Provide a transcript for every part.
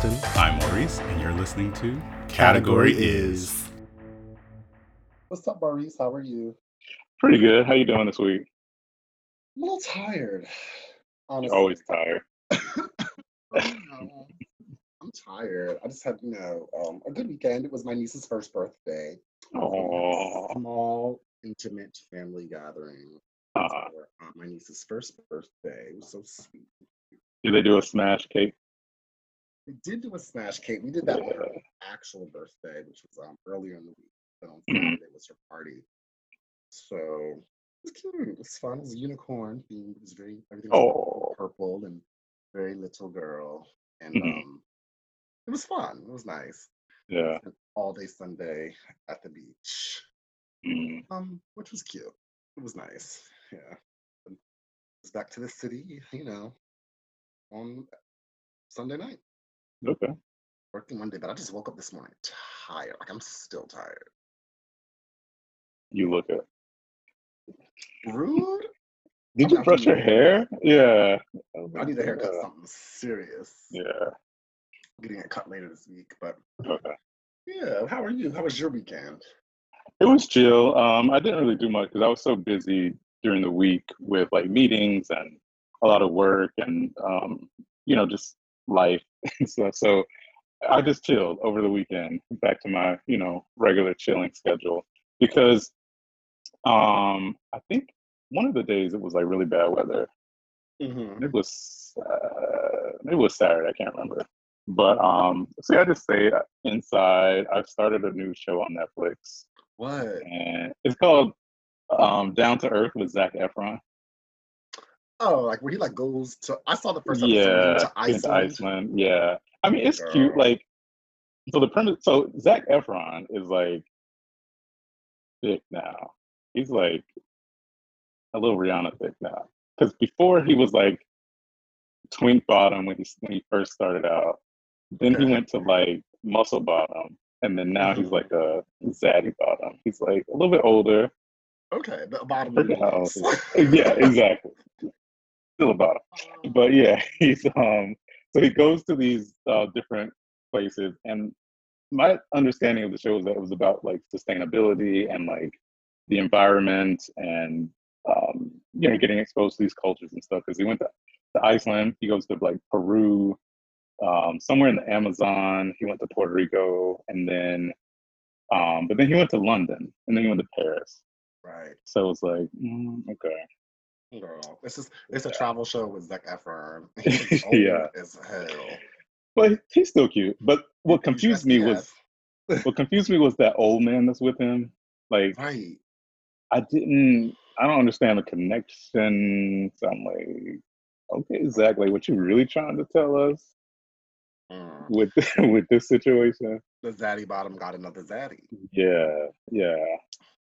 Justin. I'm Maurice, and you're listening to Category Is. What's up, Maurice? How are you? Pretty good. How you doing this week? I'm a little tired. You're always tired. I know. I'm tired. I just had, you know, um, a good weekend. It was my niece's first birthday. Oh, Small, intimate family gathering uh, for uh, my niece's first birthday. It was so sweet. did they do a smash cake? We did do a smash cake. We did that on her actual birthday, which was um, earlier in the week. But on Mhm. Saturday was her party. So it was cute. It was fun. It was a unicorn. It was very everything was Oh, purple and very little girl. And Mhm. um it was fun. It was nice. yeah. All day Sunday at the beach. Mm. Um, which was cute. It was nice. Yeah. It was back to the city, you know, on Sunday night. Okay. Working Monday, but I just woke up this morning tired. Like I'm still tired. You look it. Rude. Did I'm you brush your hair? Yeah. I need a haircut, Yeah. something serious. Yeah. Getting it cut later this week. But Okay. yeah, how are you? How was your weekend? It was chill. Um, I didn't really do much because I was so busy during the week with like meetings and a lot of work and um, you know, just life and stuff. So I just chilled over the weekend, back to my, you know, regular chilling schedule. Because um I think one of the days it was like really bad weather. Mm-hmm. It was uh, it was Saturday, I can't remember. But um so I just stayed inside. I've started a new show on Netflix What? and it's called um, Down to Earth with Zac Efron. Oh, like where he like goes to. I saw the first episode. Yeah, to Iceland. Iceland. Yeah, I mean it's cute. Like, so the premise. So Zac Efron is like thick now. He's like a little Rihanna thick now. Because before he was like twink bottom when he when he first started out. Then he went to like muscle bottom, and then now he's Mhm. like a zaddy bottom. He's like a little bit older. Okay, the bottom. Forget how lines. old he is. yeah, exactly. Still a bottom. but yeah, he's um so he goes to these uh, different places, and my understanding of the show is that it was about like sustainability and like the environment and um, you know getting exposed to these cultures and stuff. Because he went to, to Iceland, he goes to like Peru, um, somewhere in the Amazon. He went to Puerto Rico, and then um, but then he went to London, and then he went to Paris. Right. So it's like mm, okay. Girl, this is it's a travel show with Zac Efron. Yeah. as hell. But he's still cute. But what confused me as- was what confused me was that old man that's with him. Like right. I didn't I don't understand the connection. So I'm like, okay, Zac, like what you really trying to tell us Mm. with with this situation? The zaddy bottom got another zaddy. Yeah, yeah.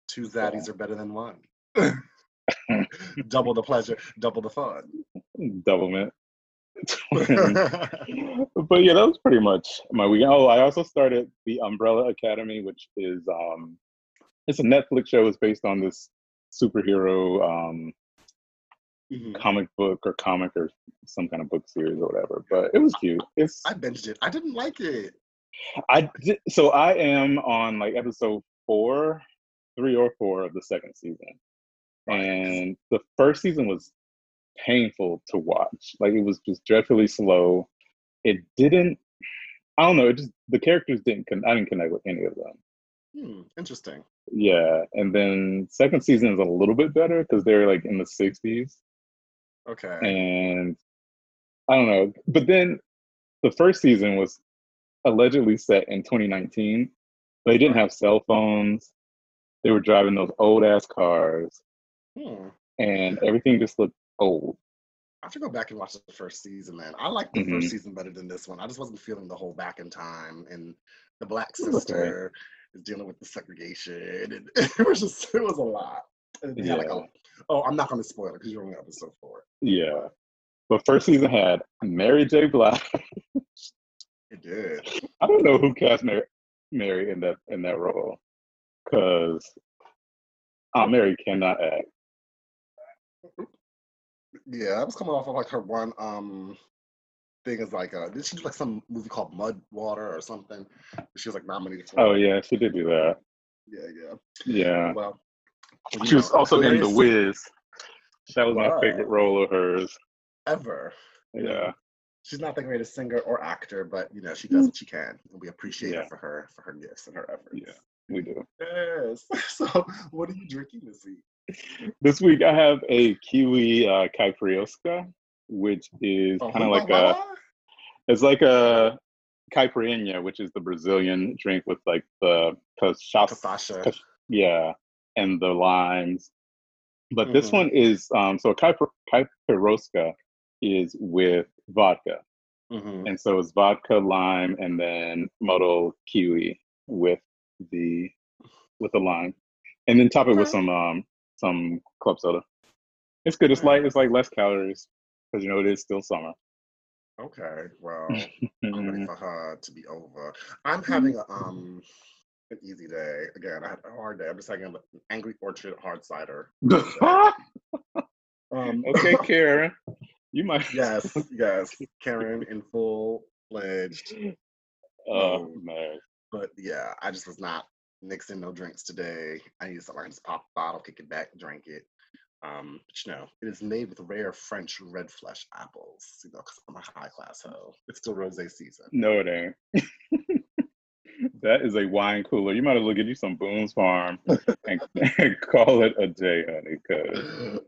Two zaddies are better than one. double the pleasure, double the fun. Doublemint. but yeah, that was pretty much my weekend. Oh, I also started the Umbrella Academy, which is um it's a Netflix show. It's based on this superhero um Mhm. comic book or comic or some kind of book series or whatever. But it was cute. It's I binged it. I didn't like it. I did, so I am on like episode four, three or four of the second season. And the first season was painful to watch. Like it was just dreadfully slow. It didn't. I don't know. It just the characters didn't. Con- I didn't connect with any of them. Hmm, interesting. Yeah, and then second season is a little bit better because they're like in the sixties, Okay. and I don't know. But then the first season was allegedly set in 2019. They didn't have cell phones. They were driving those old ass cars, Hmm. and everything just looked old. I have to go back and watch the first season, man. I like the Mhm. first season better than this one. I just wasn't feeling the whole back in time and the black was okay. sister is dealing with the segregation and it was just it was a lot. And yeah, like a, oh, I'm not gonna spoil it because you're only episode four. Yeah, but first season had Mary J. Blige. It did. I don't know who cast Mary, Mary in that in that role, because Aunt Mary cannot act. Yeah, I was coming off of like her one um thing is like a did she do like some movie called Mud Water or something? She was like nominated for. Oh yeah, she did do that. yeah, yeah. Yeah. Well, She was know, also in The Wiz. That was my favorite role of hers. ever. Yeah. She's not the greatest singer or actor, but you know she does what she can, and we appreciate Yeah. her for her for her gifts and her efforts. Yeah. We do. Yes. So, what are you drinking this week? This week I have a kiwi uh, which is Oh, kind of like a it's like a caipirinha, which is the Brazilian drink with like the cachaça, yeah, and the limes. But this Mhm. one is um so caipir- caipirosca is with vodka, Mhm. and so it's vodka, lime, and then moto kiwi with the with the lime, and then top it with some um some club soda. It's good. It's light. It's like less calories because you know it is still summer. Okay. Well, I'm Mhm. for her to be over. I'm having a um an easy day. Again, I had a hard day. I'm just having an angry orchard hard cider. Um, okay, Karen, you might. yes, yes. Karen in full fledged. Oh No. man. But yeah, I just was not mixing no drinks today. I needed something I can just pop a bottle, kick it back, drink it. Um, but you know, it is made with rare French red flesh apples, you know, because I'm a high class hoe. It's still rose season. No, it ain't. that is a wine cooler. You might as well get you some Boone's Farm and, and call it a day, honey, because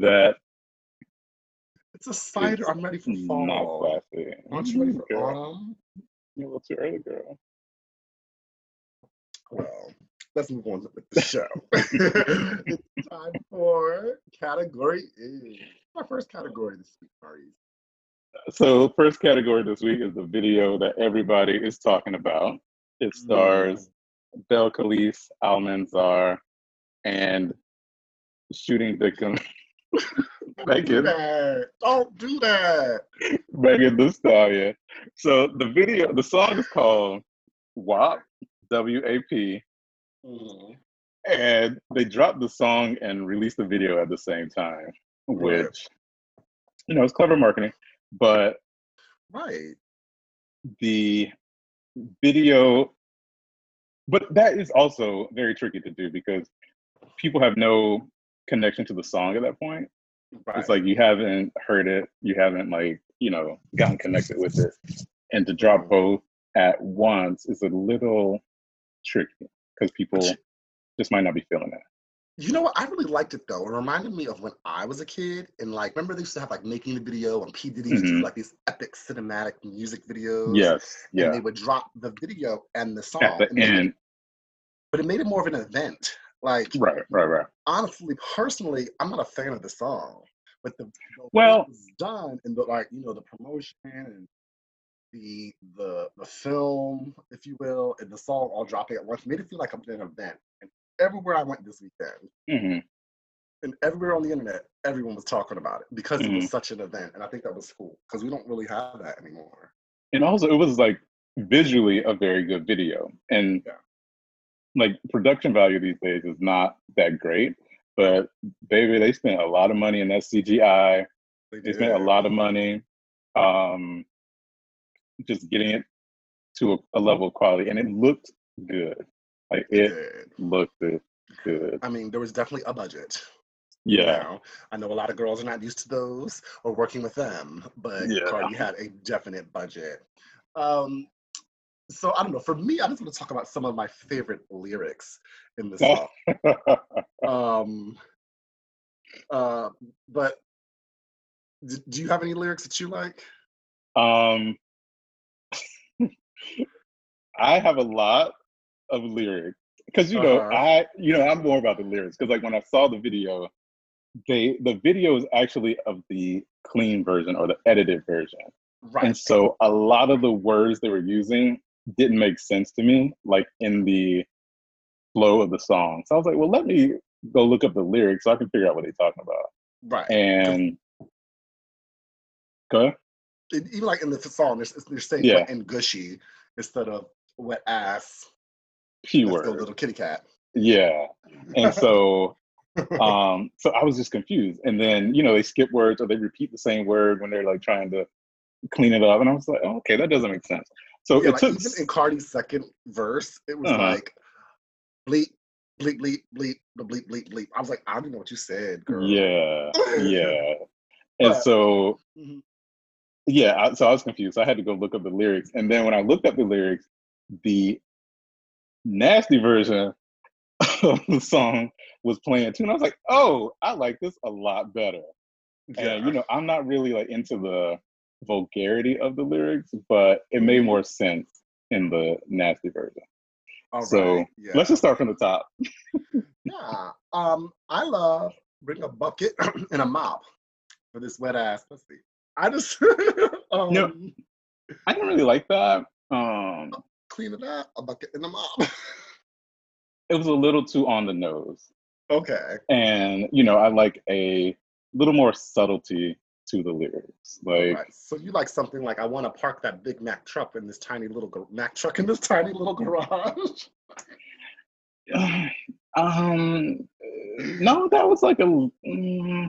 that It's a cider. I'm ready for not fall. classy. Aren't you ready for Girl, autumn? You're a little too early, girl. Well, let's move on with the show. it's time for category is. My first category this week, Maurice. So, first category this week is the video that everybody is talking about. It mm. stars Belcalis, Almanzar, and shooting victim Don't do Megan. Don't do that. Megan Thee Stallion. So the video, the song is called WAP, W A P, Mhm. and they dropped the song and released the video at the same time, Right. which you know it's clever marketing, but Right. the video but that is also very tricky to do because people have no connection to the song at that point Right. it's like you haven't heard it you haven't like you know gotten connected with it and to drop both at once is a little tricky because people just might not be feeling it You know what? I really liked it though. It reminded me of when I was a kid and like remember they used to have like making the video and P Diddy used to do mm-hmm. like these epic cinematic music videos. yes And yeah they would drop the video and the song. at the and end but it made it more of an event. Like right right right honestly, personally, I'm not a fan of the song, but the, the Well- it was done and the like, you know, the promotion and the the the film, if you will, and the song all dropping at once made it feel like I'm at an event. And everywhere I went this weekend, hmm and everywhere on the internet, everyone was talking about it because it Mhm. was such an event, and I think that was cool because we don't really have that anymore. and also it was like visually a very good video and Yeah. like production value these days is not that great but baby they spent a lot of money in that cgi they spent a lot of money um just getting it to a, a level of quality and it looked good like it looked good good I mean, there was definitely a budget. yeah I know a lot of girls are not used to those or working with them, but Yeah. Cardi had a definite budget. Um, so I don't know. For me, I just want to talk about some of my favorite lyrics in the song. um, uh, but d- do you have any lyrics that you like? Um, I have a lot of lyrics because you know Uh-huh. I you know I'm more about the lyrics because like when I saw the video, they the video is actually of the clean version or the edited version, Right. and so a lot of the words they were using didn't make sense to me, like in the flow of the song. So I was like, well, let me go look up the lyrics so I can figure out what they're talking about. right. And go ahead. And even like in the song, they're, they're saying Yeah. wet and gushy instead of wet ass. P word. the little kitty cat. Yeah. And so um so I was just confused. And then, you know, they skip words or they repeat the same word when they're like trying to clean it up, and I was like, oh, okay, that doesn't make sense. So yeah, it like took. even in Cardi's second verse, it was Uh-huh. like bleep, bleep, bleep, bleep, the bleep, bleep, bleep. I was like, I don't know what you said, girl. Yeah, yeah. And so Mhm. Yeah, I, so I was confused. I had to go look up the lyrics, and then when I looked up the lyrics, the nasty version of the song was playing too, and I was like, "Oh, I like this a lot better." And you know, I'm not really like into the vulgarity of the lyrics, but it made Mhm. more sense in the nasty version. All so, right, yeah. Let's just start from the top. Yeah. Um, I love bring a bucket and a mop for this wet ass pussy. I just um No. I didn't really like that. Um, clean it up, a bucket and a mop. it was a little too on the nose. okay. and you know i like a little more subtlety to the lyrics like Right. So you like something like I want to park that big Mac truck in this tiny little gar- Mac truck in this tiny little garage. um no that was like a mm,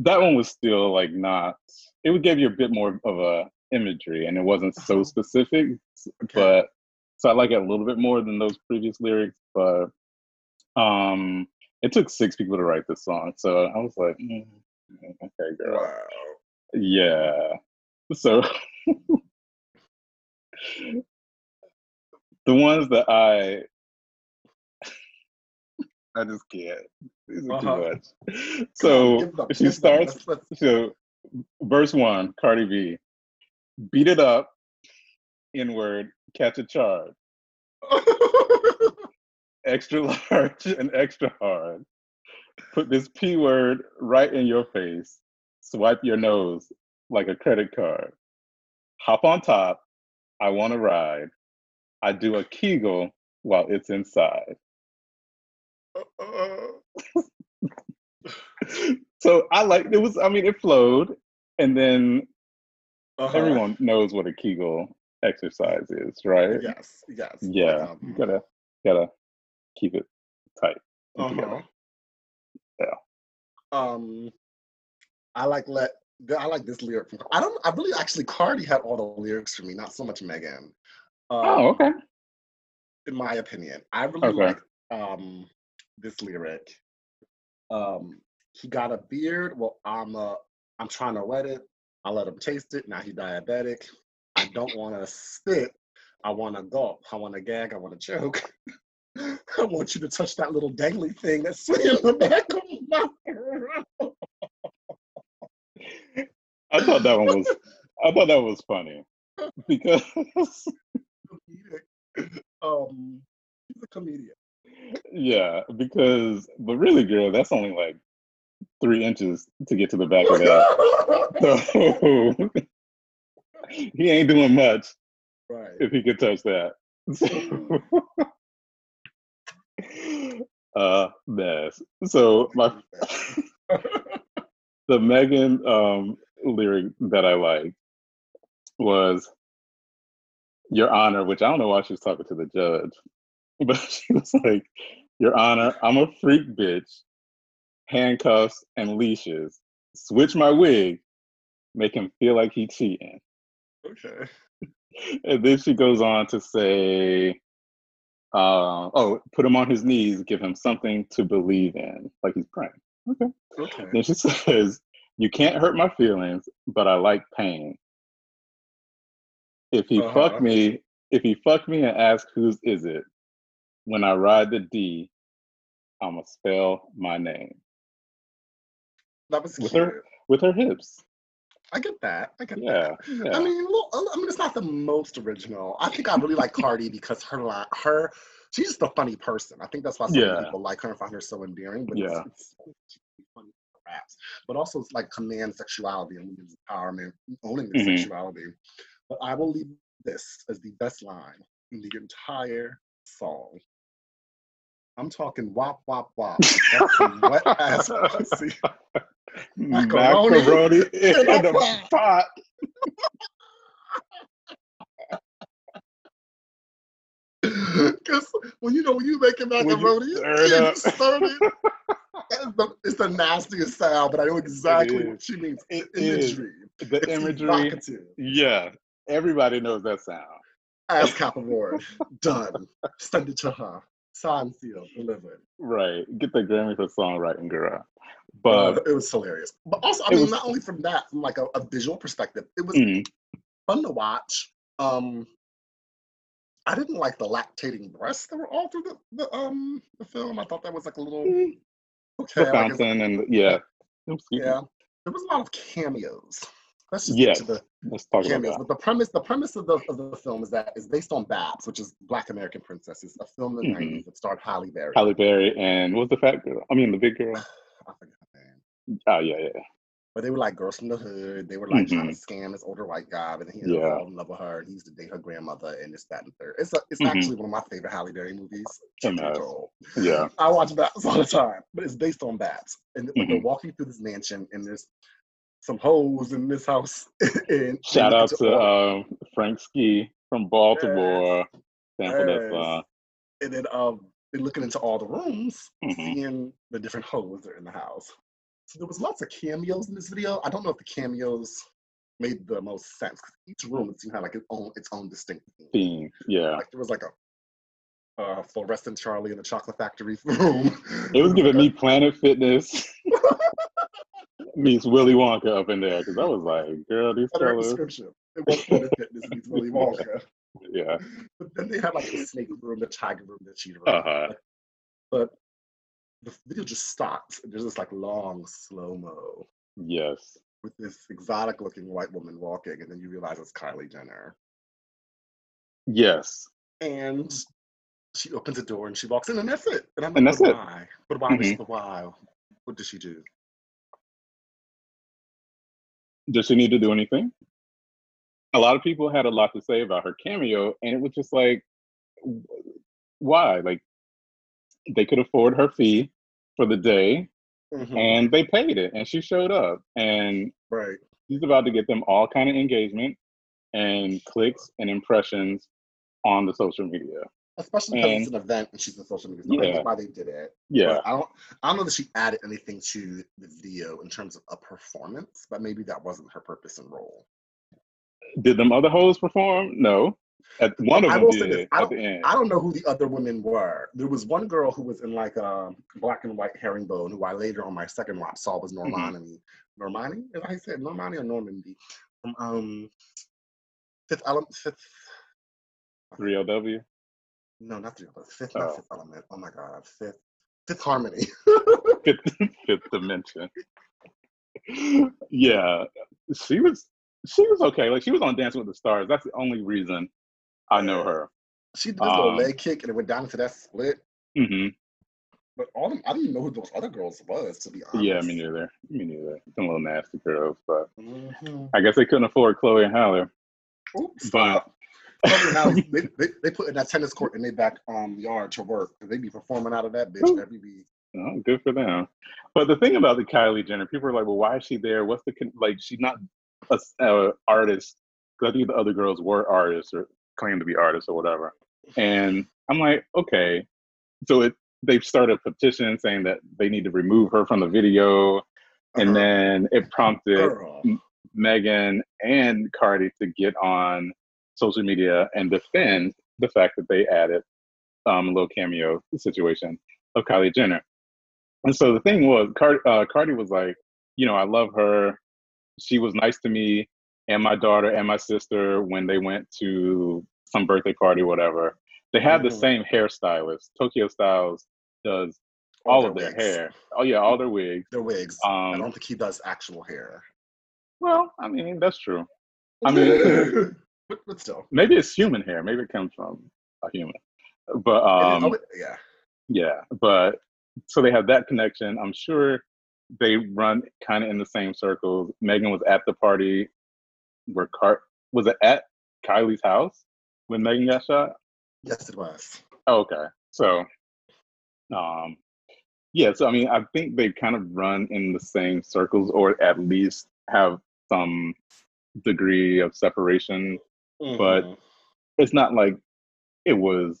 that one was still like not it would give you a bit more of a imagery and it wasn't so Uh-huh. specific but so i like it a little bit more than those previous lyrics but um it took six people to write this song so i was like mm, okay girl Wow. Yeah. So the ones that I I just can't. These are Uh-huh. too much. On, So them, she starts Let's- let's- so verse one, Cardi B. Beat it up, N-word, catch a charge. Extra large and extra hard. Put this P word right in your face. Swipe your nose like a credit card. Hop on top. I want to ride. I do a Kegel while it's inside. So I like it was. I mean, it flowed, and then Uh-huh. everyone knows what a Kegel exercise is, right? Yes, yes. Yeah, Um, you gotta gotta keep it tight. uh-huh. Yeah. Um, I like let. I like this lyric from. I don't. I really actually Cardi had all the lyrics for me, not so much Megan. Um, Oh, okay. in my opinion. I really Okay. like um this lyric. Um he got a beard. Well, I'm uh I'm trying to wet it. I let him taste it. Now he diabetic. I don't want to spit. I want to gulp. I want to gag. I want to choke. I want you to touch that little dangly thing that's sitting in the back of my. I thought that one was. I thought that was funny because Um, he's a comedian. Yeah, because but really, girl, that's only like three inches to get to the back of that. So he ain't doing much right. if he could touch that. uh, mess. So my the Megan um, lyric that I like was "Your Honor," which I don't know why she was talking to the judge, but she was like, "Your Honor, I'm a freak bitch, handcuffs and leashes. Switch my wig, make him feel like he cheating." Okay. And then she goes on to say, uh, "Oh, put him on his knees, give him something to believe in, like he's praying." Okay. Okay. Then she says, You can't hurt my feelings, but I like pain. If he Uh-huh. fuck me, if he fuck me and ask whose is it, when I ride the D, I'ma spell my name. That was With cute. her- With her hips. I get that. I get Yeah. that. Yeah. I mean, look, I mean, it's not the most original. I think I really like Cardi because her, her, she's just a funny person. I think that's why so Yeah. many people like her and find her so endearing. But Yeah. it's, it's funny raps, but also it's like command sexuality and women's empowerment, owning their Mhm. sexuality. But I will leave this as the best line in the entire song. I'm talking wop wop wop. That's some wet ass pussy. Macaroni Macaroni in in a the pot. Because when you know when you making When you macaroni, stir it up. stir it. Is the, it's the nastiest sound, but I know exactly what she means. It imagery. the imagery. Yeah, everybody knows that sound. As Cap Award, done. Send it to her. Signed, sealed, delivered. Right. Get the Grammy for songwriting, girl. But uh, it was hilarious. But also, I mean, was, not only from that, from like a, a visual perspective, it was mm-hmm. fun to watch. Um, I didn't like the lactating breasts that were all through the, the um the film. I thought that was like a little mm. okay. The fountain and yeah, yeah. There was a lot of cameos. Let's just yes. the Let's talk cameos. But the premise, the premise of the of the film is that is based on BAPS, which is Black American Princesses, a film in the mm-hmm. 90s that starred Halle Berry. Halle Berry and what was the fat girl? I mean, the big girl. I forget her name. Oh yeah, yeah. But they were like girls from the hood. They were like mm-hmm. trying to scam this older white guy, and he was yeah. in love with her. And he used to date her grandmother, and this, that, and third. It's a, it's mm-hmm. actually one of my favorite Halle Berry movies. Yeah, I watch BAPS all the time, but it's based on BAPS. And mm-hmm. they're walking through this mansion, and there's some hoes in this house. and Shout out to um, Frank Ski from Baltimore. Yes. Sample yes. And then um, they're looking into all the rooms, mm-hmm. seeing the different hoes that are in the house. So there was lots of cameos in this video. I don't know if the cameos made the most sense because each room seemed to have like its own its own distinct theme. Yeah, like there was like a uh, fluorescent Charlie in the Chocolate Factory room. It was giving me Planet Fitness meets Willy Wonka up in there because I was like, girl, these colors. Description. It was Planet Fitness meets Willy Wonka. Yeah. But then they had like the snake room, the tiger room, the cheetah room. Uh-huh. But the video just stops. And There's this like long slow mo. Yes. With this exotic looking white woman walking, and then you realize it's Kylie Jenner. Yes. And she opens the door and she walks in, and that's it. And I'm like, and that's but it. why? But why mm-hmm. was why? What did she do? Does she need to do anything? A lot of people had a lot to say about her cameo, and it was just like, why? Like, they could afford her fee for the day, mm-hmm. and they paid it, and she showed up, and right, she's about to get them all kind of engagement and clicks and impressions on the social media. Especially because and, it's an event and she's a social media. So yeah. why they did it. Yeah. But I don't I don't know that she added anything to the video in terms of a performance, but maybe that wasn't her purpose and role. Did them other hoes perform? No. At one of them did this, I don't, I don't know who the other women were. There was one girl who was in like a um, black and white herringbone, who I later on my second watch saw was. Normani. Mm-hmm. Normani, is I said Normani or Normandy from um Fifth Element, Fifth. Three LW. No, not three LW. Fifth, oh. not Fifth Element. Oh my God, Fifth, Fifth Harmony. fifth, fifth Dimension. yeah, she was she was okay. Like she was on Dancing with the Stars. That's the only reason I know her. She did this um, little leg kick and it went down to that split. Mm-hmm. But all them, I didn't know who those other girls was, to be honest. Yeah, me neither. Me neither. Some little nasty girls, but mm-hmm. I guess they couldn't afford Chloe and Halle. Oops. But they, they, they, put in that tennis court in their back um, yard to work. They be performing out of that bitch every week. Oh, good for them. But the thing about the Kylie Jenner, people are like, well, why is she there? What's the con-? like? She's not a uh, artist. Because I think the other girls were artists or claimed to be artists or whatever. And I'm like, okay. So it they've started a petition saying that they need to remove her from the video. And uh-huh. then it prompted Megan and Cardi to get on social media and defend the fact that they added um, a little cameo situation of Kylie Jenner. And so the thing was, Cardi, uh, Cardi was like, you know, I love her. She was nice to me and my daughter and my sister when they went to some birthday party, whatever. They had mm-hmm. the same hairstylist. Tokyo Stylez does all, all of their wigs. hair. Oh yeah, all their wigs. Their wigs. Um, I don't think he does actual hair. Well, I mean that's true. I mean, but, but, still, maybe it's human hair. Maybe it comes from a human. But um, oh, yeah, yeah. But so they have that connection. I'm sure they run kind of in the same circles. Megan was at the party where Car was it at Kylie's house when Megan got shot? Yes, it was. Oh, okay, so um, yeah. So I mean, I think they kind of run in the same circles, or at least have some degree of separation. Mm-hmm. But it's not like it was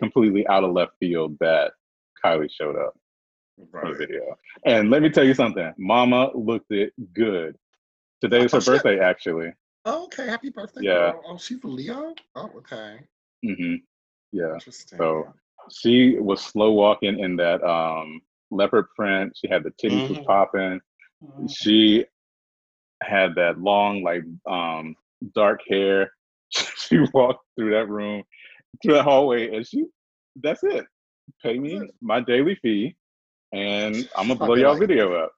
completely out of left field that Kylie showed up right. for the video. And let me tell you something, Mama looked it good. Today is her Oh, birthday, actually. Oh, okay, happy birthday. Yeah. girl. Oh, she's a Leo? Oh, okay. hmm Yeah. Interesting. So she was slow walking in that um leopard print. She had the titties was Mhm. popping. Mhm. She had that long, like um dark hair. she walked through that room, through that hallway, and she that's it. Pay me my daily fee and I'm gonna blow y'all like- video up.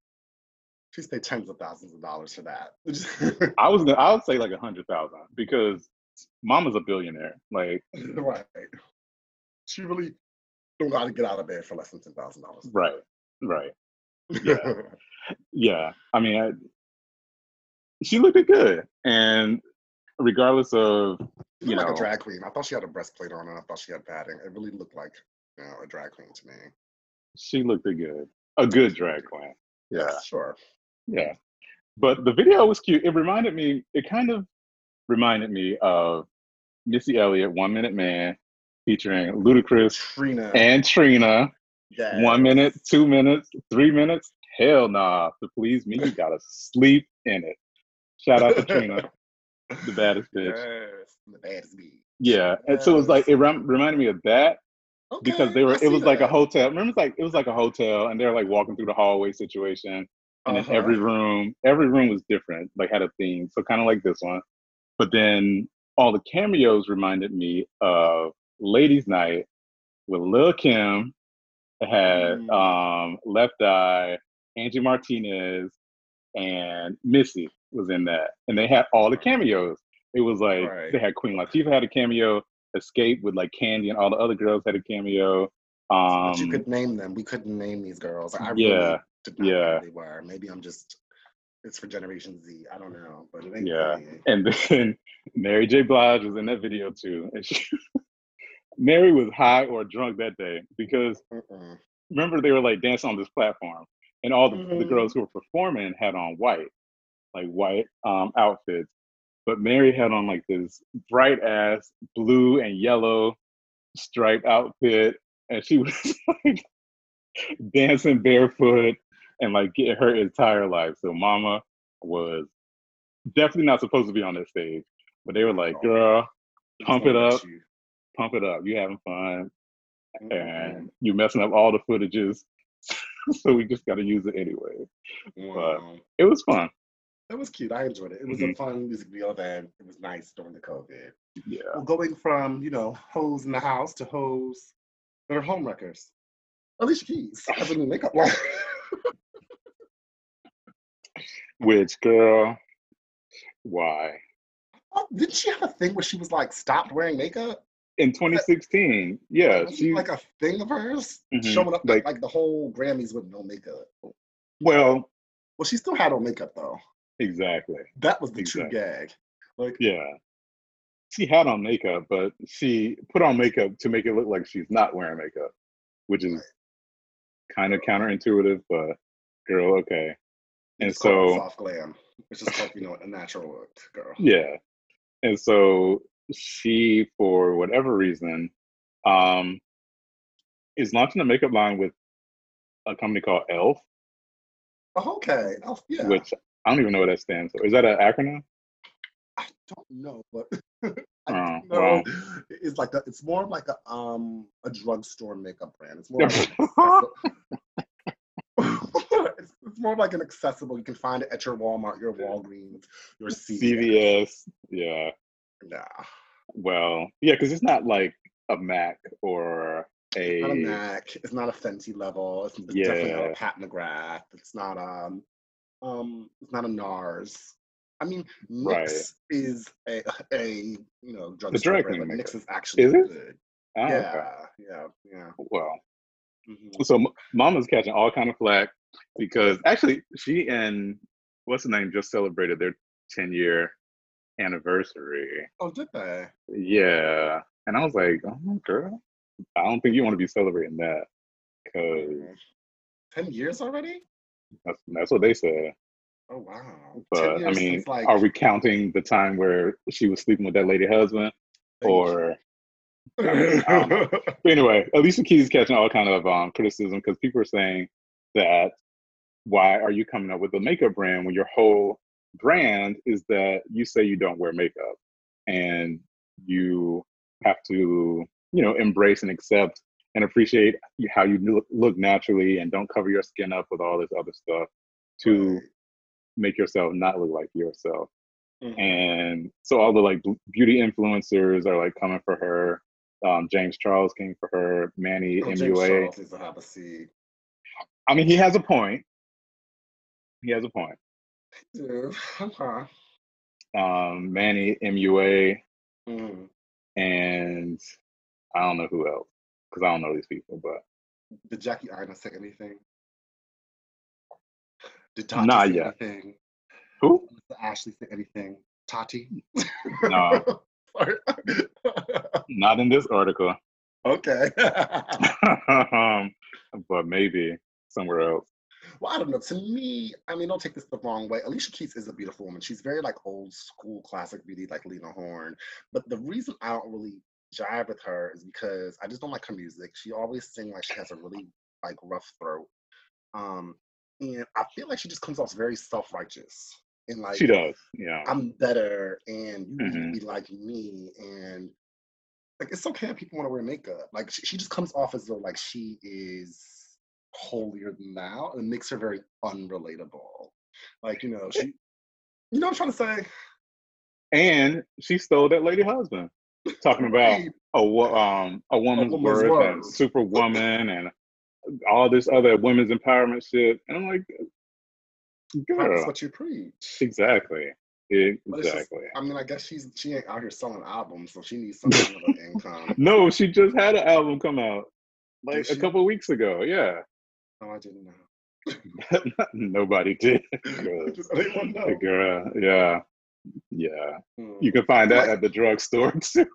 She's paid tens of thousands of dollars for that. I was gonna I would say like a hundred thousand because mama's a billionaire. Like right. She really don't know how to get out of bed for less than ten thousand dollars. right, right. Yeah. yeah i mean I, she looked good and regardless of You looked like know. a drag queen. I thought she had a breastplate on and I thought she had padding. It really looked like you know, a drag queen to me. she looked good a good drag queen yeah Sure. yeah but the video was cute it reminded me it kind of reminded me of missy elliott one minute man featuring ludacris Trina. and trina yes. one minute two minutes three minutes hell nah to please me you gotta sleep in it shout out to trina the baddest bitch Yes. The baddest bee. Yeah, and so it was like it rem- reminded me of that because they were. It was like a hotel. Remember, it's like it was like a hotel, and they're like walking through the hallway situation, and Uh-huh. then every room, every room was different, like had a theme. So kind of like this one, but then all the cameos reminded me of Ladies' Night with Lil Kim. It had Mm. um, Left Eye, Angie Martinez, and Missy was in that, and they had all the cameos. It was like Right. they had Queen Latifah had a cameo, Xscape with like Kandi and all the other girls had a cameo. Um, but you could name them. We couldn't name these girls. I yeah, really did not know who they were. Maybe I'm just it's for Generation Z. I don't know, but it ain't Yeah. and then Mary J. Blige was in that video too. And she, Mary was high or drunk that day because remember they were like dancing on this platform, and all the, the Mhm. girls who were performing had on white, like white um, outfits, but Mary had on like this bright ass blue and yellow striped outfit, and she was like dancing barefoot and like getting her entire life. So Mama was definitely not supposed to be on that stage, but they were like, Oh. "Girl, pump it up, pump it up. You having fun, and you messing up all the footages." so we just got to use it anyway. Wow. It was fun. It was cute. I enjoyed it. It was a Mhm. fun music video event. It was nice during the COVID. Yeah. Well, going from, you know, hoes in the house to hoes that are home homewreckers. Alicia Keys has a new makeup line. Which girl? Why? Oh, Didn't she have a thing where she was like stopped wearing makeup? In 2016, yeah, she like a thing of hers Mhm. showing up Like- like, like the whole Grammys with no makeup. well, Well, she still had on makeup though. Exactly. That was the true gag. Like, Yeah. She had on makeup, but she put on makeup to make it look like she's not wearing makeup, which is kind of counterintuitive, but girl, okay. And it's so, soft glam. It's just like you know a natural look, girl. yeah. And so she, for whatever reason, um, is launching a makeup line with a company called Elf, Oh, okay. Oh, yeah. which I don't even know what that stands for. Is that an acronym? I don't know, but I Oh, know wow. it's like a, it's more of like a um a drugstore makeup brand. It's more like it's, it's more like an accessible. You can find it at your Walmart, your Walgreens, your CVS. CVS. Yeah. Nah, Well, yeah, because it's not like a Mac or a. not a Mac. It's not a Fenty level. It's, it's definitely not Yeah. a Pat McGrath. It's not um um it's not a NARS. I mean, NYX Right. is a a you know The drugstore dry brand, but. NYX is actually Is good. Oh, okay. yeah, yeah, yeah. Well, Mhm. so Mama's catching all kind of flack because actually she and what's the name just celebrated their 10 year anniversary. Oh, did they? Yeah, and I was like, oh girl, I don't think you want to be celebrating that because Ten years already? That's that's what they said. Oh wow. But I mean, like, are we counting the time where she was sleeping with that lady husband, or But anyway, Alicia Keys is catching all kind of um, criticism because people are saying that why are you coming up with a makeup brand when your whole brand is that you say you don't wear makeup and you have to you know embrace and accept and appreciate how you look naturally and don't cover your skin up with all this other stuff to make yourself not look like yourself. Mhm. and so all the like beauty influencers are like coming for her. Um, james charles came for her. Manny Oh, James mua Charles needs to have a seat. i mean he has a point. He has a point. Dude, okay. um, manny mua Mm. and i don't know who else because i don't know these people but Did Jackie Aina say anything? Did Tati Not say yet. anything? who Did Ashley say anything? Tati? No. Not in this article okay. um, but maybe somewhere else well, I don't know. To me, I mean, don't take this the wrong way. Alicia Keys is a beautiful woman. She's very like old school classic beauty, like Lena Horne. But the reason I don't really jive with her is because I just don't like her music. She always sing like she has a really like rough throat. Um, and I feel like she just comes off very self-righteous and like she does yeah I'm better and you need Mhm. to be like me and like it's okay if people want to wear makeup. Like she, she just comes off as though like she is holier than thou and it makes her very unrelatable. Like, you know, she you know what I'm trying to say? and she stole that lady husband talking about a um a woman's, woman's worth and superwoman and all this other women's empowerment shit. And I'm like, girl, what you preach. exactly, it's just- exactly. I mean, I guess she's she ain't out here selling albums, so she needs some kind of income. No, she just had an album come out like a couple of weeks ago. Yeah, No, I didn't know. nobody did. 'cause- Just- I didn't want to know. Girl, yeah, yeah. Hmm. You can find that Like- at the drugstore too.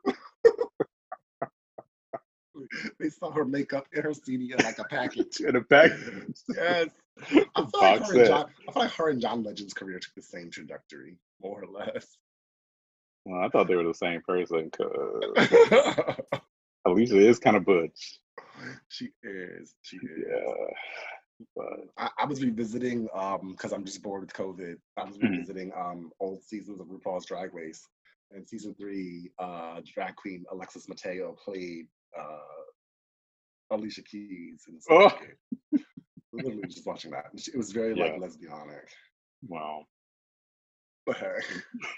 They saw her makeup in her CD in like a package. In a package. Yes. I feel, like her and. John, I feel like her and John Legend's career took the same trajectory, more or less. Well, I thought they were the same person because Alicia is kind of butch. she is. She is. Yeah, I, I was revisiting um because I'm just bored with COVID. I was Mhm. revisiting um old seasons of RuPaul's Drag Race. And season three, uh drag queen Alexis Mateo played uh Alicia Keys in the Oh. Literally just watching that. It was very like Yeah. lesbianic. wow, But hey,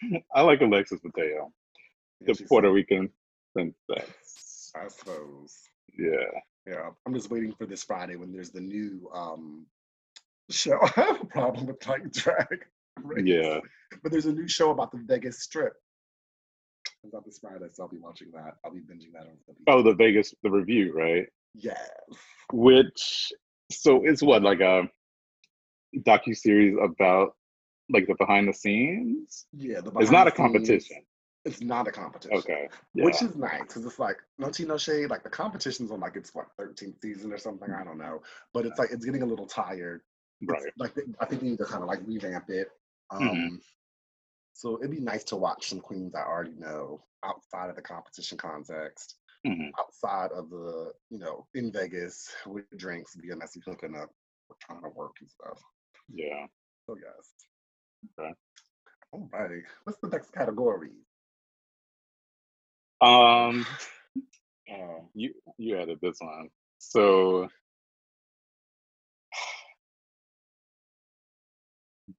I like Alexis Mateo, yeah, the Puerto Rican princess. I suppose. Yeah, Yeah, I'm just waiting for this Friday when there's the new um show. I have a problem with like drag. race, yeah. But there's a new show about the Vegas Strip. It's out this Friday, so I'll be watching that. I'll be binging that on the Oh, the Vegas, the Revue, right? Yes. Which, so it's what like a docu series about like the behind the scenes. Yeah, the It's not a the scenes- competition. It's not a competition. Okay, yeah. Which is nice because it's like no tea, no shade. Like the competition's on like it's what 13th season or something. I don't know, but it's like it's getting a little tired. It's right. Like I think they need to kind of like revamp it. Um, Mhm. So it'd be nice to watch some queens I already know outside of the competition context, Mhm. outside of the you know in Vegas with drinks, being messy hooking up, trying to work and stuff. Yeah. So yes. Okay. All right. What's the next category? Um, uh, you you added this one, so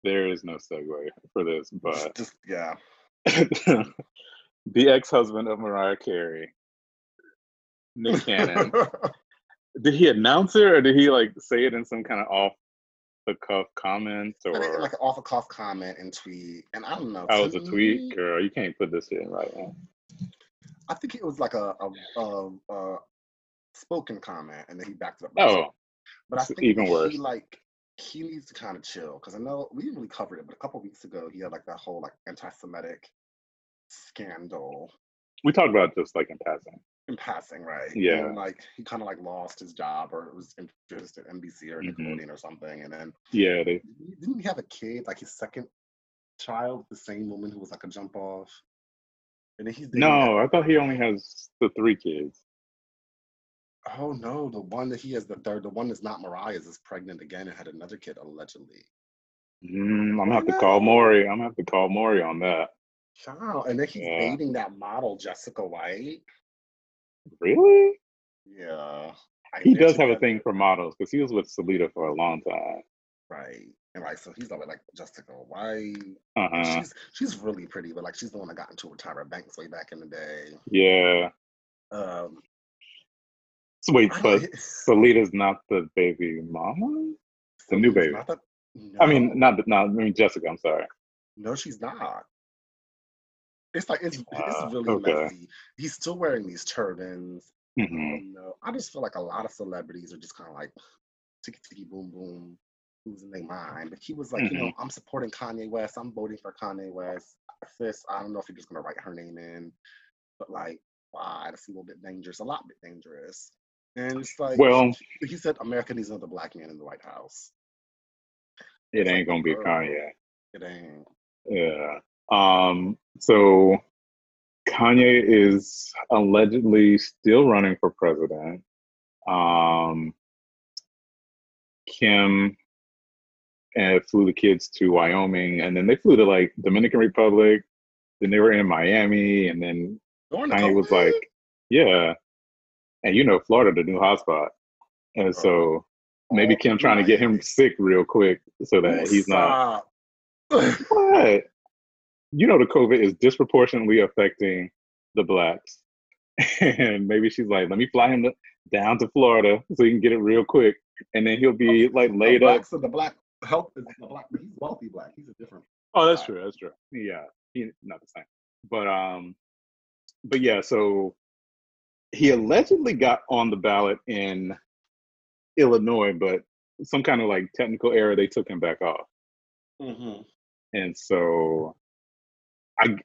there is no segue for this, but Just yeah. the ex-husband of Mariah Carey, Nick Cannon, did he announce it or did he like say it in some kind of off the cuff comment I think or like an off the cuff comment and tweet, and I don't know. that was a tweet? Girl, you can't put this in right now. I think it was like a a, a, a spoken comment, and then he backed it up. Oh, but I think even worse. he, like he needs to kind of chill because I know we didn't really cover it, but a couple weeks ago he had like that whole like anti-Semitic scandal we talked about just like in passing. in passing, right? Yeah. And like he kind of like lost his job or it was introduced at NBC or Mhm. Nickelodeon or something, and then Yeah, they Didn't- Didn't he have a kid, like his second child, the same woman who was like a jump off? And he's dating no, I thought he only has the three kids. Oh no, the one that he has the third, the one that's not Mariah's is pregnant again and had another kid allegedly. Mm, I'm gonna have to call Maury. I'm gonna have to call Maury on that. Wow, And then he's Yeah. dating that model Jessica White. Really? Yeah. Like, He does have a thing for models because he was with Selita for a long time. Right. And like so he's like like Jessica White. Uh And huh. She's she's really pretty, but like she's the one that got into Tyra Banks way back in the day. Yeah. Um So wait, but Selita's not the baby mama. the new baby. the- I mean, not the- not. I mean Jessica. I'm sorry. No, she's not. It's like it's Ah, it's really okay. messy. He's still wearing these turbans. hmm Um, no, I just feel like a lot of celebrities are just kind of like ticky ticky boom boom, losing their mind. But he was like, you Mm-hmm. know, I'm supporting Kanye West. I'm voting for Kanye West. Sis, I don't know if you're just gonna write her name in, but like, why? That's a little bit dangerous, a lot bit dangerous. And it's like, Well, he said, America needs another black man in the White House. it ain't gonna be. Kanye. It ain't. Yeah. Um. So Kanye is allegedly still running for president. Um. Kim and flew the kids to Wyoming, and then they flew to like Dominican Republic. Then they were in Miami, and then Kanye was like, "Yeah," and you know, Florida, the new hotspot, and so maybe Oh, Kim trying to get him sick real quick so that he's not. But you know, the COVID is disproportionately affecting the blacks, and maybe she's like, "Let me fly him down to Florida so he can get it real quick, and then he'll be like The laid up." blacks the black is the black. He's wealthy black. He's a different. Oh, that's black. true. That's true. Yeah, he not the same. But um, but yeah. So he allegedly got on the ballot in Illinois, but some kind of like technical error, they took him back off. Mm-hmm. And so I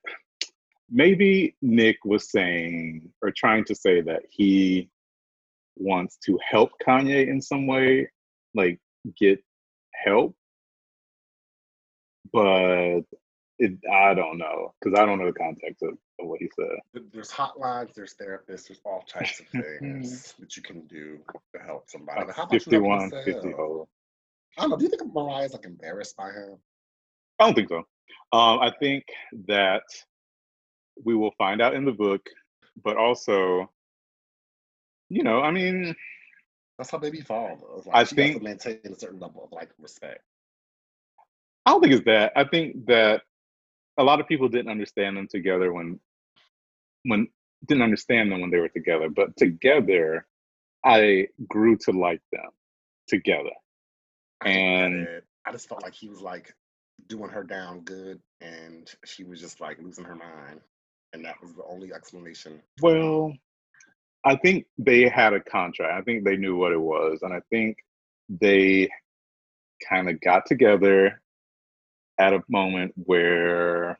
maybe Nick was saying or trying to say that he wants to help Kanye in some way, like get help. But it I don't know because I don't know the context of, of what he said. There's hotlines. There's therapists. There's all types of things that you can do to help somebody. But how about you 51, 50 yourself? oh. I don't know. Do you think Mariah's like embarrassed by him? I don't think so. Um, I think that we will find out in the book, but also, you know, I mean, That's how baby. Though. It's I think- maintain a certain level of like respect. I don't think it's that. I think that a lot of people didn't understand them together when when didn't understand them when they were together, but together I grew to like them together. I And-. I just felt like he was like doing her down good, and she was just like losing her mind, and that was the only explanation. Well, I think they had a contract. I think they knew what it was, and I think they kind of got together at a moment where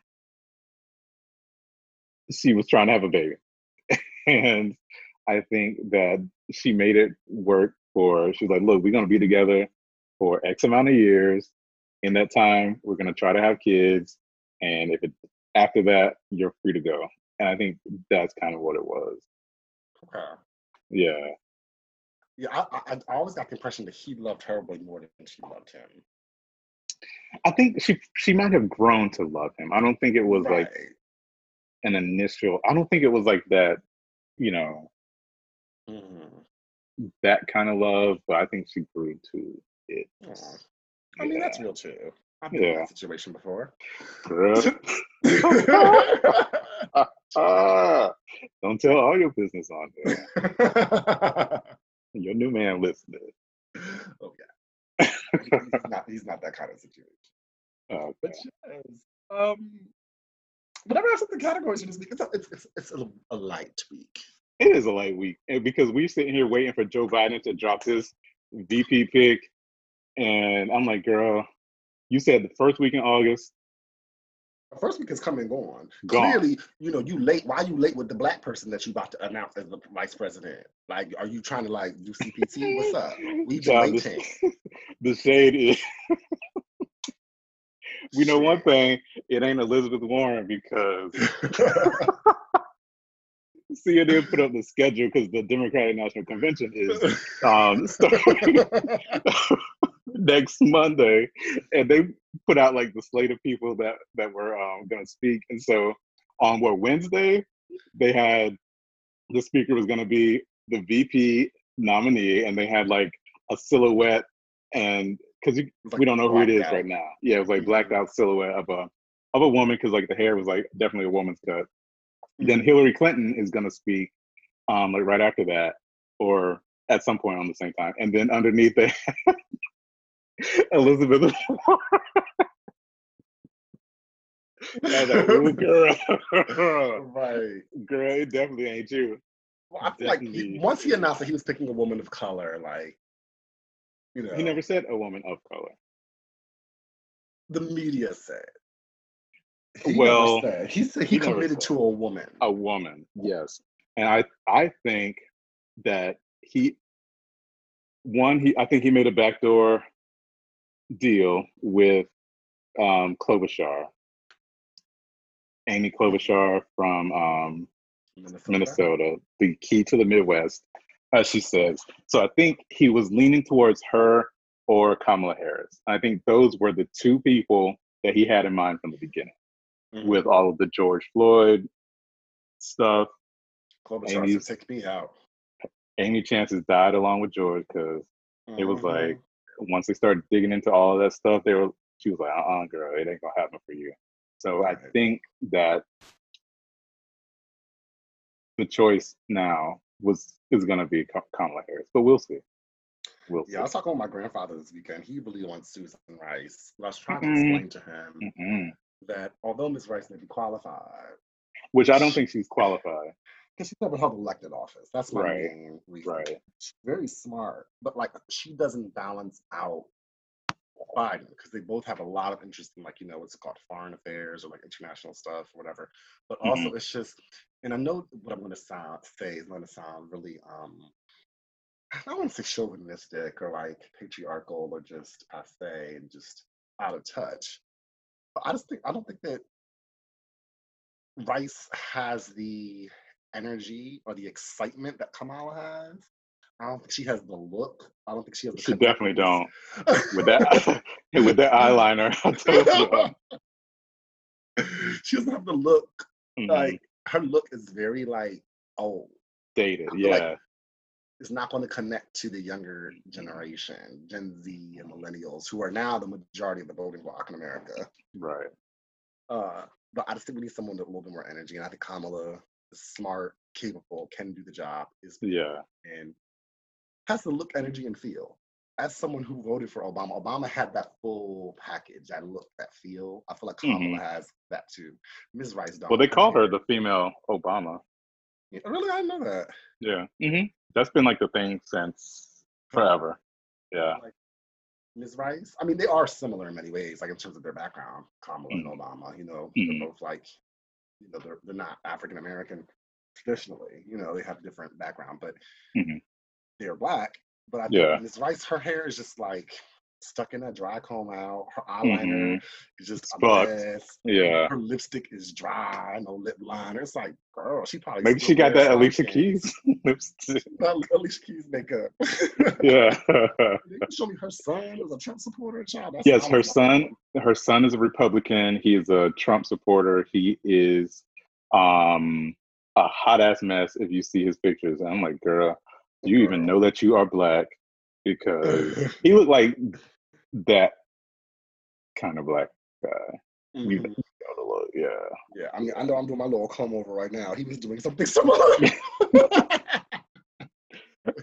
she was trying to have a baby. and I think that she made it work for she's like, look, we're gonna be together for X amount of years. In that time, we're gonna try to have kids. And if it after that, you're free to go. And I think that's kind of what it was. Okay. Yeah. Yeah, I, I, I always got the impression that he loved her way more than she loved him. I think she she might have grown to love him. I don't think it was like an initial I don't think it was like that, you know, Mhm. that kind of love, but I think she grew to it. Aw. I mean, that's real too. I've been in that situation before. Ah, don't tell all your business on there. Your new man listening. oh yeah. he's not he's not that kind of situation. Okay. But yes. Um whenever I set the categories for this week, it's a, it's, it's, it's a, a light week. It is a light week and because we're sitting here waiting for Joe Biden to drop his VP pick, and I'm like, girl, you said the first week in August. First week is coming and gone. Gone. Clearly, you know, you late. Why you late with the black person that you about to announce as the vice president? Like, are you trying to like do CPT? What's up? We Child, waiting. the, the shade is. we know one thing: it ain't Elizabeth Warren because CNN put up the schedule because the Democratic National Convention is um, starting. Next Monday, and they put out like the slate of people that that were um, going to speak. And so on what Wednesday, they had the speaker was going to be the VP nominee, and they had like a silhouette and because like we don't know who it is out. right now. Yeah, it was like blacked mm-hmm. out silhouette of a of a woman because like the hair was like definitely a woman's cut. Mm-hmm. Then Hillary Clinton is going to speak um like right after that or at some point on the same time, and then underneath it. Elizabeth. Like, ooh, girl. right. Girl, it definitely ain't you. Well, I feel like he, once he announced that he was picking a woman of color, like, you know. He never said a woman of color. The media said. He well, said. he said he, he committed to a woman. A woman, yes. And I, I think that he, one, he, I think he made a backdoor deal with um, Klobuchar, Amy Klobuchar from um, Minnesota. Minnesota, the key to the Midwest, as she says. So I think he was leaning towards her or Kamala Harris. I think those were the two people that he had in mind from the beginning, mm-hmm. with all of the George Floyd stuff. Klobuchar Amy's, take me out. Amy Chances died along with George because mm-hmm. it was mm-hmm. like once they started digging into all of that stuff, they were she was like, uh uh girl, it ain't gonna happen for you. So I think that the choice now was is gonna be Kamala Harris, but we'll see. We'll yeah, see. I was talking with my grandfather this weekend. He really wants Susan Rice. But I was trying mm-hmm. to explain to him mm-hmm. that although Ms. Rice may be qualified, which I don't think she's qualified because she's never held elected office. That's my right. main reason. Right. She's very smart, but like she doesn't balance out Biden because they both have a lot of interest in like you know what's it called foreign affairs or like international stuff or whatever. But also mm-hmm. it's just, and I know what I'm going to sound say is going to sound really um I don't want to say chauvinistic or like patriarchal or just passe and just out of touch. But I just think I don't think that Rice has the energy or the excitement that Kamala has. I don't think she has the look. I don't think she has. The she definitely don't. with that, with that eyeliner, she doesn't have the look. Mm-hmm. Like her look is very like old, dated. Yeah, like it's not going to connect to the younger generation, Gen Z and millennials, who are now the majority of the voting bloc in America. Right. Uh, but I just think we need someone with a little bit more energy, and I think Kamala smart, capable, can do the job. Is yeah, and has the look, energy, and feel. As someone who voted for Obama, Obama had that full package, that look, that feel. I feel like Kamala mm-hmm. has that too. Ms. Rice. Well, they call her the female Obama. Yeah, really, I know that. Yeah, mm-hmm. that's been like the thing since forever. Yeah. Like, Ms. Rice. I mean, they are similar in many ways, like in terms of their background, Kamala mm-hmm. and Obama. You know, mm-hmm. they're both like you know they're, they're not African American traditionally. You know, they have different background, but mm-hmm. they're black. But I think yeah. Ms. Rice, her hair is just like stuck in that dry comb out. Her eyeliner mm-hmm. is just a mess. Yeah. Her lipstick is dry, no lip liner. It's like, girl, she probably maybe she got that Alicia Keys lipstick. Alicia Keys makeup. yeah. show me her son is a Trump supporter. Child. That's yes, her son. Her son is a Republican. He is a Trump supporter. He is um a hot ass mess if you see his pictures. And I'm like, girl, do you girl. even know that you are black? Because he looked like that kind of black guy. Mm-hmm. You know look, yeah. Yeah, I mean, I know I'm doing my little come over right now. He was doing something similar.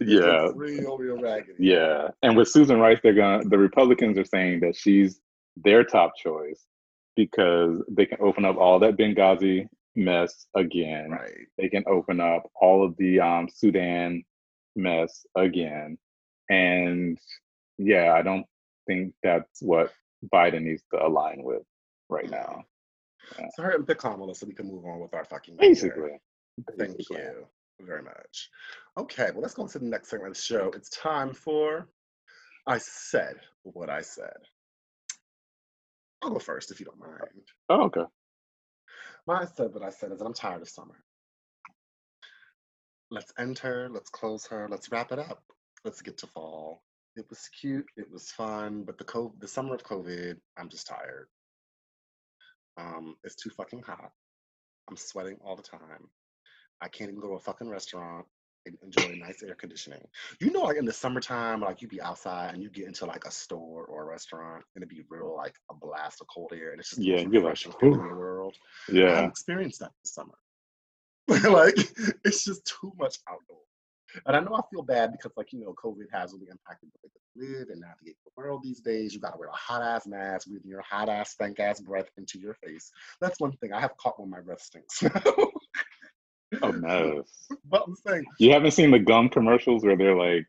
yeah, real, real raggedy. Yeah, and with Susan Rice, they're gonna. The Republicans are saying that she's their top choice because they can open up all that Benghazi mess again. Right. They can open up all of the um, Sudan mess again. And yeah, I don't think that's what Biden needs to align with right now. Yeah. So hurry up and pick Kamala so we can move on with our fucking basically. Thank you very much. Okay, well let's go on to the next segment of the show. It's time for I said what I said. I'll go first if you don't oh, mind. Oh, okay. My I said what I said is that I'm tired of summer. Let's end her, let's close her, let's wrap it up let's get to fall. It was cute. It was fun, but the COVID, the summer of COVID, I'm just tired. Um, it's too fucking hot. I'm sweating all the time. I can't even go to a fucking restaurant and enjoy nice air conditioning. You know, like in the summertime, like you be outside and you get into like a store or a restaurant and it'd be real like a blast of cold air and it's just Yeah, you're like, in the world. I Yeah. haven't experienced that this summer. like it's just too much outdoor. And I know I feel bad because like, you know, COVID has really impacted the way that we live and navigate the world these days. You gotta wear a hot ass mask, breathing your hot ass stank ass breath into your face. That's one thing. I have caught when my breath stinks. Oh, a mess. but I'm saying You haven't seen the gum commercials where they're like,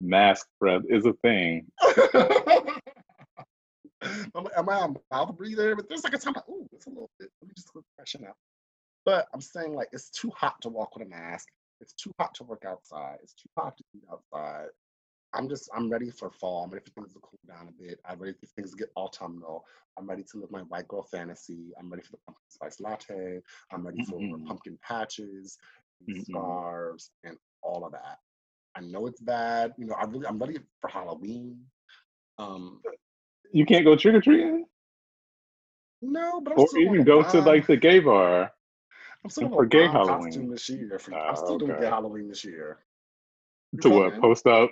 mask breath is a thing. Am I a mouth breather? But there's like a time like, ooh, it's a little bit. Let me just go freshen up. But I'm saying like it's too hot to walk with a mask. It's too hot to work outside. It's too hot to eat outside. I'm just I'm ready for fall. I'm ready for things to cool down a bit. I'm ready for things to get autumnal. I'm ready to live my white girl fantasy. I'm ready for the pumpkin spice latte. I'm ready for Mm-mm. pumpkin patches, and Mm-mm. scarves, and all of that. I know it's bad. You know, I really I'm ready for Halloween. Um, You can't go trick or treating? no, but I'm Or even go to like the gay bar. I'm still gonna gay Halloween. costume this year. For, Ah, I'm still doing okay. gay Halloween this year. You To what? Post up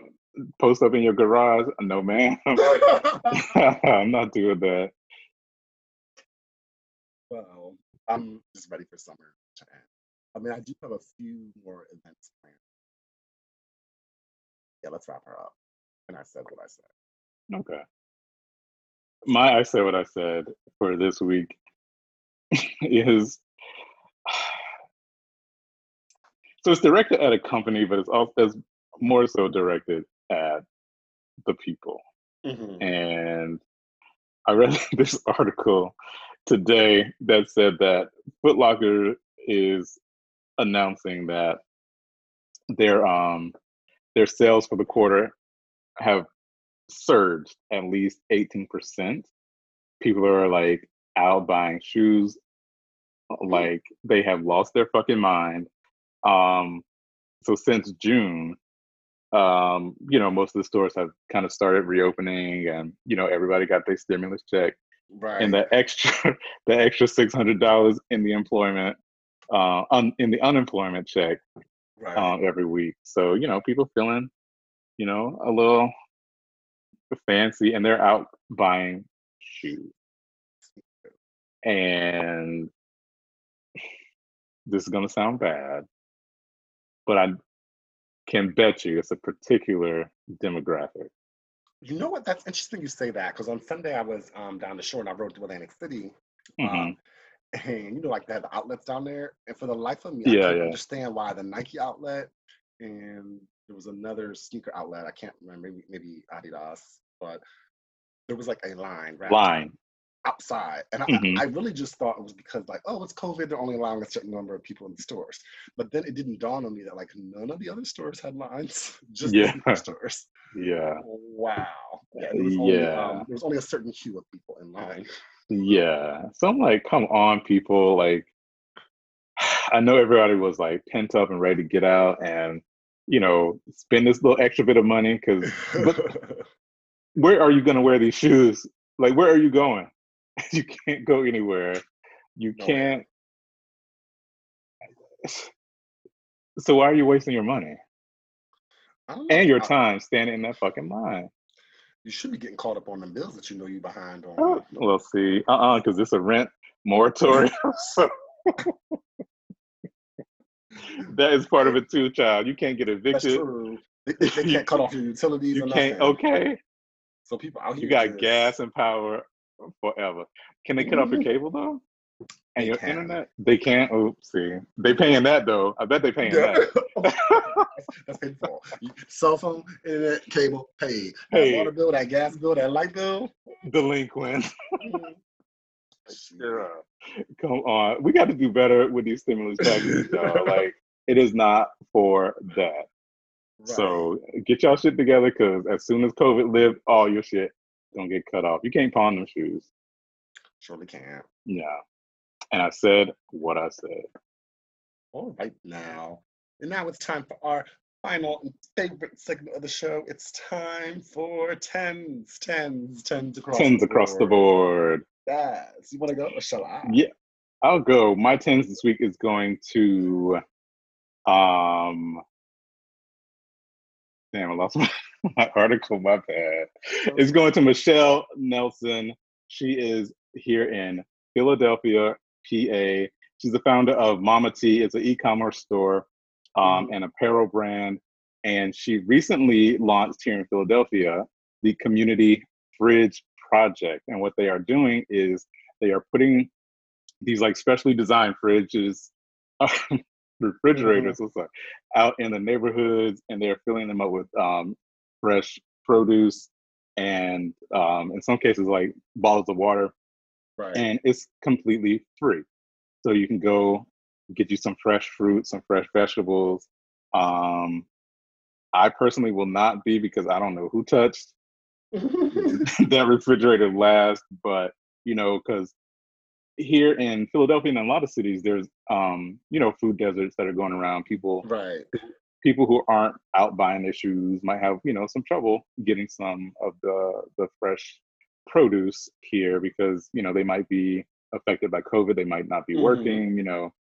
post up in your garage? No man. I'm not doing that. well, I'm just ready for summer to end. I mean, I do have a few more events planned. Yeah, let's wrap her up. And I said what I said. Okay. My I said what I said for this week is so it's directed at a company, but it's also it's more so directed at the people. Mhm. And I read this article today that said that Foot Locker is announcing that their um their sales for the quarter have surged at least 18%. People are like out buying shoes like they have lost their fucking mind. Um so since June, um, you know, most of the stores have kind of started reopening and you know everybody got their stimulus check Right. and the extra the extra six hundred dollars in the employment uh un, in the unemployment check right. um every week. So, you know, people feeling, you know, a little fancy and they're out buying shoes. And this is gonna sound bad, but I can bet you it's a particular demographic. you know what? That's interesting you say that because on Sunday I was um, down the shore and I rode to Atlantic City. Mhm. Um, and you know, like they have the outlets down there. And for the life of me, Yeah, I can't yeah. understand why the Nike outlet and there was another sneaker outlet. I can't remember, maybe, maybe Adidas, but there was like a line right Line. Outside. And I, Mhm. I really just thought it was because like, oh, it's COVID, they're only allowing a certain number of people in the stores. But then it didn't dawn on me that like none of the other stores had lines, just Yeah. the stores. Yeah. Wow. Yeah, there was only Yeah. um, there was only a certain queue of people in line. Yeah. So I'm like, come on, people. Like, I know everybody was like pent up and ready to get out and, you know, spend this little extra bit of money because where are you going to wear these shoes? Like, where are you going? you can't go anywhere. You Nowhere. can't. So why are you wasting your money I don't know. and your time standing in that fucking line? You should be getting caught up on the bills that you know you're behind on. Oh, well, see, uh, uh because it's a rent moratorium. so that is part of it too, child. You can't get That's evicted. true. They, they- can't cut off your utilities You or can't. nothing. Okay, So people out here. you got just- gas and power forever. Can they cut off your mm-hmm. cable though? And They your can. internet? They can't. Oh, see, they paying that though. I bet they paying that. That's paid for. Cell phone, internet, cable, paid. Hey. That water bill, that gas bill, that light bill. Delinquent. Mm-hmm. Yeah. Come on, we got to do better with these stimulus packages, y'all. Like, it is not for that. Right. So get y'all shit together, because as soon as COVID live, all your shit gonna get cut off. You can't pawn them shoes. surely can't. Yeah. And I said what I said. All right now. And now it's time for our final and favorite segment of the show. It's time for tens, tens, tens across Tens the across board. the board. Yes. You want to go or shall I? Yeah, I'll go. My tens this week is going to um damn, I lost my, my article, my bad. It's going to Michelle Nelson. She is here in Philadelphia, PA. She's the founder of Mama T. It's an e-commerce store um, Mhm. and apparel brand. And she recently launched here in Philadelphia the Community Fridge Project. And what they are doing is they are putting these like specially designed fridges, refrigerators, sorry, out in the neighborhoods, and they're filling them up with um, fresh produce and um, in some cases like bottles of water, Right. and it's completely free. So you can go get you some fresh fruit, some fresh vegetables. Um, I personally will not be because I don't know who touched that refrigerator last, but you know, because here in Philadelphia and in a lot of cities, there's um, you know, food deserts that are going around. People right. People who aren't out buying their shoes might have, you know, some trouble getting some of the the fresh produce here because, you know, they might be affected by COVID, they might not be Mhm. working, you know,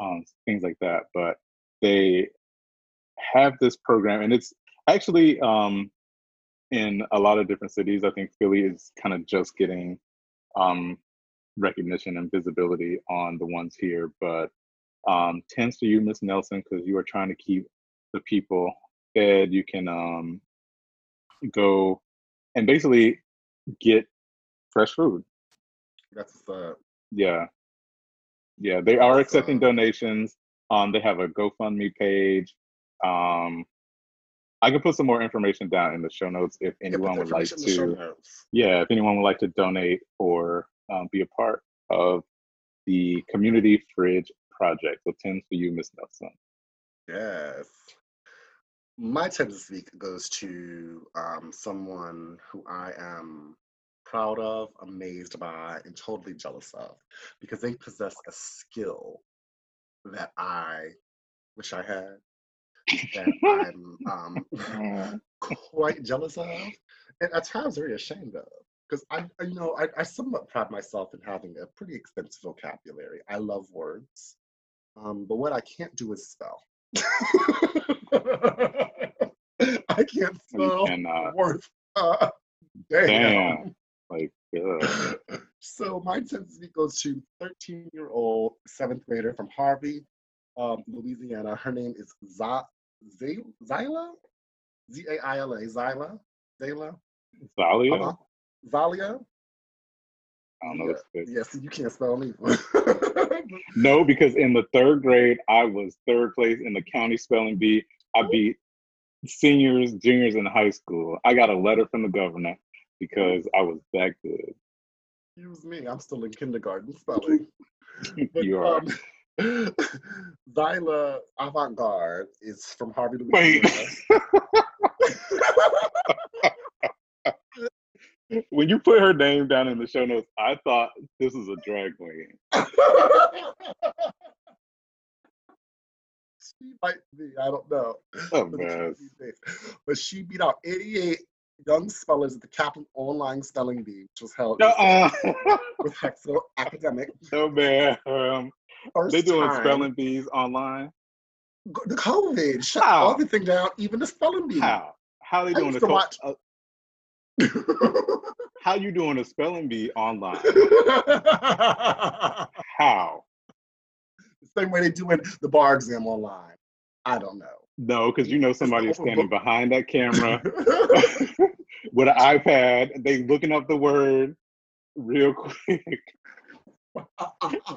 um, things like that. But they have this program and it's actually um in a lot of different cities. I think Philly is kind of just getting um, recognition and visibility on the ones here, but um, tends to you, Miss Nelson, because you are trying to keep the people fed. You can um, go and basically get fresh food. That's uh, Yeah, yeah, they are accepting Awesome. donations. Um, they have a GoFundMe page. Um, I can put some more information down in the show notes if anyone the would like information in the show to. Yeah, if anyone would like to donate or um, be a part of the Community Fridge Project. So tens for you, Miss Nelson. Yes. My tip this week goes to um, someone who I am proud of, amazed by, and totally jealous of because they possess a skill that I wish I had, that I'm um, quite jealous of, and at times very ashamed of. Because I, you know, I, I somewhat pride myself in having a pretty extensive vocabulary. I love words, um, but what I can't do is spell. I can't spell worth. Uh, damn. Damn. Like, ugh. so my tip goes to 13 year old seventh grader from Harvey, um, Louisiana. Her name is Z- Z- Zyla? Z A I L A. Zyla? Zayla? Zalia? Uh-huh. Zalia? I don't know. Yeah. Yeah, you can't spell either. No, because in the third grade, I was third place in the county spelling bee. I beat seniors, juniors in high school. I got a letter from the governor because I was that good. Excuse me, I'm still in kindergarten spelling. But, You are. Um, Zyla Avant Garde is from Harvey, Wait. When you put her name down in the show notes, I thought this is a drag queen. she might be, I don't know. Oh, But the man. kid these days. But she beat out 88 young spellers at the Kaplan Online Spelling Bee, which was held Uh-uh. with Hexco Academic. no, man. Um, they doing time. spelling bees online. The COVID shut How? everything down, even the spelling bee. How? How they I doing used a, to co- watch- uh, How you doing a spelling bee online? How? Same way they doing the bar exam online. I don't know. No, because you know somebody is standing behind that camera with an iPad. They looking up the word real quick,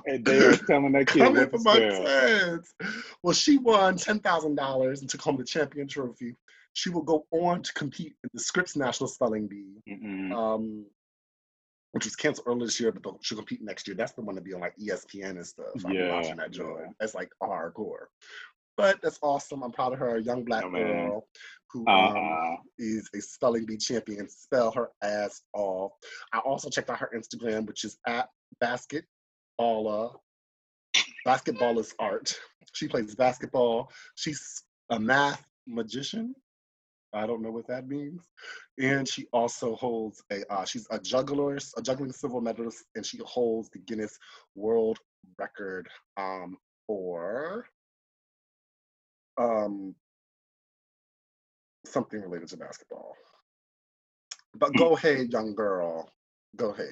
and they are telling that kid what for to my spell. Well, she won ten thousand dollars and took home the champion trophy. She will go on to compete in the Scripps National Spelling Bee, Mm-mm. um, which was canceled earlier this year, but they'll- she'll compete next year. That's the one to be on like ESPN and stuff. I'm Yeah, watching that joy. That's like hardcore. But that's awesome. I'm proud of her, a young black Oh, girl who um, Uh-uh. is a spelling bee champion. Spell her ass off. I also checked out her Instagram, which is at basketballer. Basketball is art. She plays basketball. She's a math magician. I don't know what that means. And she also holds a, uh, she's a juggler, a juggling silver medalist, and she holds the Guinness World Record um, for um, something related to basketball. But go ahead, young girl. Go ahead.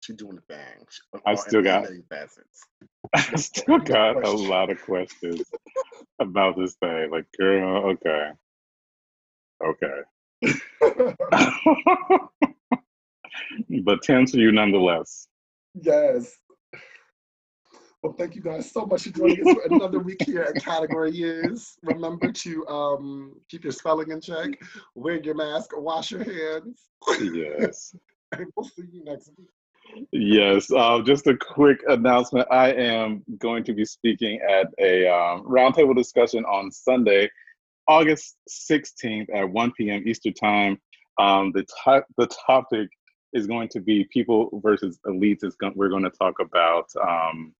She's doing the thing. I still got facets. I still got a lot of questions about this thing. Like, girl, okay. Okay. but 10 to you nonetheless. Yes. Well, thank you guys so much for joining us for another week here at Category Is. Remember to um, keep your spelling in check, wear your mask, wash your hands. Yes. and we'll see you next week. Yes, uh, just a quick announcement. I am going to be speaking at a um, roundtable discussion on Sunday, August 16th at 1 p.m. Eastern Time. Um, the, to- the topic is going to be people versus elites. Is go- we're going to talk about um,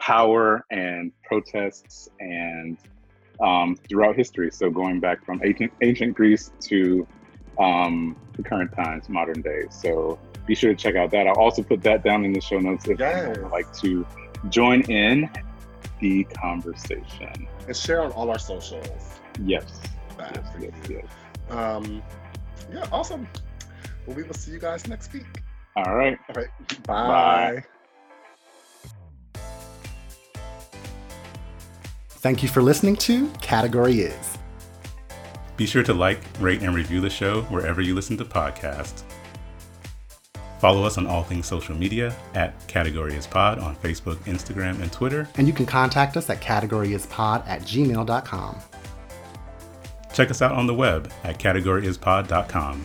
power and protests and um, throughout history. So going back from ancient, ancient Greece to um, the current times, modern days. So be sure to check out that. I'll also put that down in the show notes if yes. you would like to join in the conversation. And share on all our socials. Yes. Yes, yes, yes. Um, yeah, awesome. Well, we will see you guys next week. All right. All right. Bye. Bye. Thank you for listening to Category Is. Be sure to like, rate, and review the show wherever you listen to podcasts. Follow us on all things social media at Category is Pod on Facebook, Instagram, and Twitter. And you can contact us at categoryispod at gmail.com. Check us out on the web at categoryispod.com